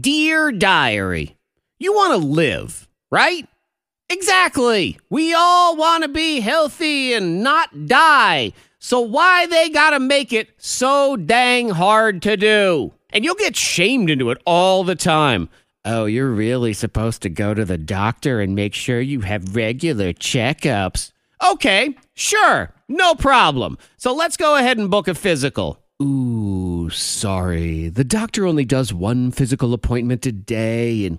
Dear Diary, you want to live, right? Exactly. We all want to be healthy and not die. So why they gotta make it so dang hard to do? And you'll get shamed into it all the time. Oh, you're really supposed to go to the doctor and make sure you have regular checkups. Okay, sure, no problem. So let's go ahead and book a physical. Ooh, sorry. The doctor only does one physical appointment a day, and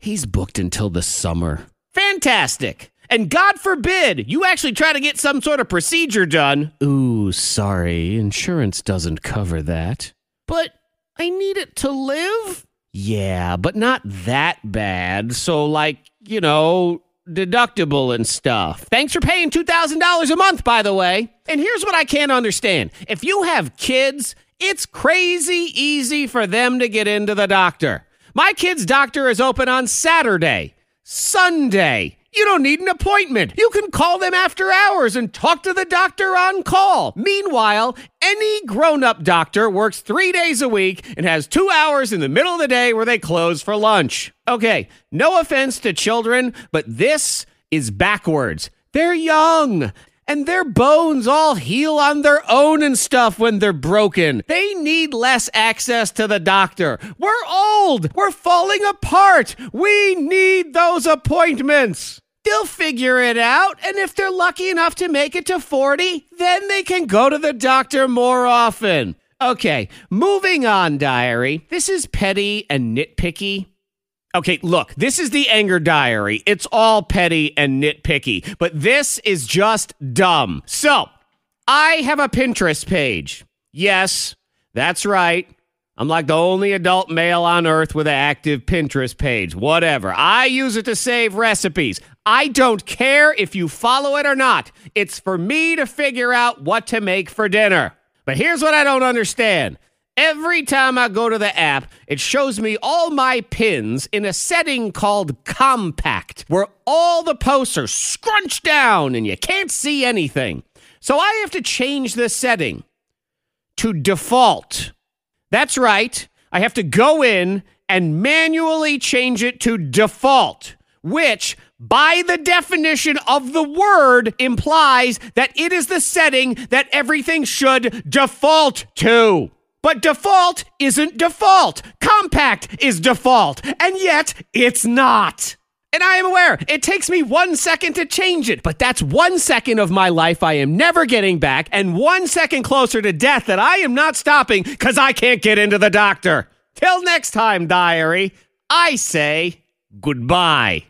he's booked until the summer. Fantastic. And God forbid you actually try to get some sort of procedure done. Ooh, sorry. Insurance doesn't cover that. But I need it to live? Yeah, but not that bad. So, like, you know, deductible and stuff. Thanks for paying $2,000 a month, by the way. And here's what I can't understand if you have kids, it's crazy easy for them to get into the doctor. My kid's doctor is open on Saturday, Sunday, you don't need an appointment. You can call them after hours and talk to the doctor on call. Meanwhile, any grown up doctor works three days a week and has two hours in the middle of the day where they close for lunch. Okay, no offense to children, but this is backwards. They're young and their bones all heal on their own and stuff when they're broken. They need less access to the doctor. We're old. We're falling apart. We need those appointments. They'll figure it out, and if they're lucky enough to make it to 40, then they can go to the doctor more often. Okay, moving on, diary. This is petty and nitpicky, Okay, look, this is the anger diary. It's all petty and nitpicky, but this is just dumb. So, I have a Pinterest page. Yes, that's right. I'm like the only adult male on earth with an active Pinterest page. Whatever. I use it to save recipes. I don't care if you follow it or not. It's for me to figure out what to make for dinner. But here's what I don't understand Every time I go to the app, it shows me all my pins in a setting called compact, where all the posts are scrunched down and you can't see anything. So I have to change the setting to default. That's right. I have to go in and manually change it to default, which by the definition of the word implies that it is the setting that everything should default to. But default isn't default. Compact is default. And yet, it's not. And I am aware it takes me one second to change it, but that's one second of my life I am never getting back, and one second closer to death that I am not stopping because I can't get into the doctor. Till next time, diary, I say goodbye.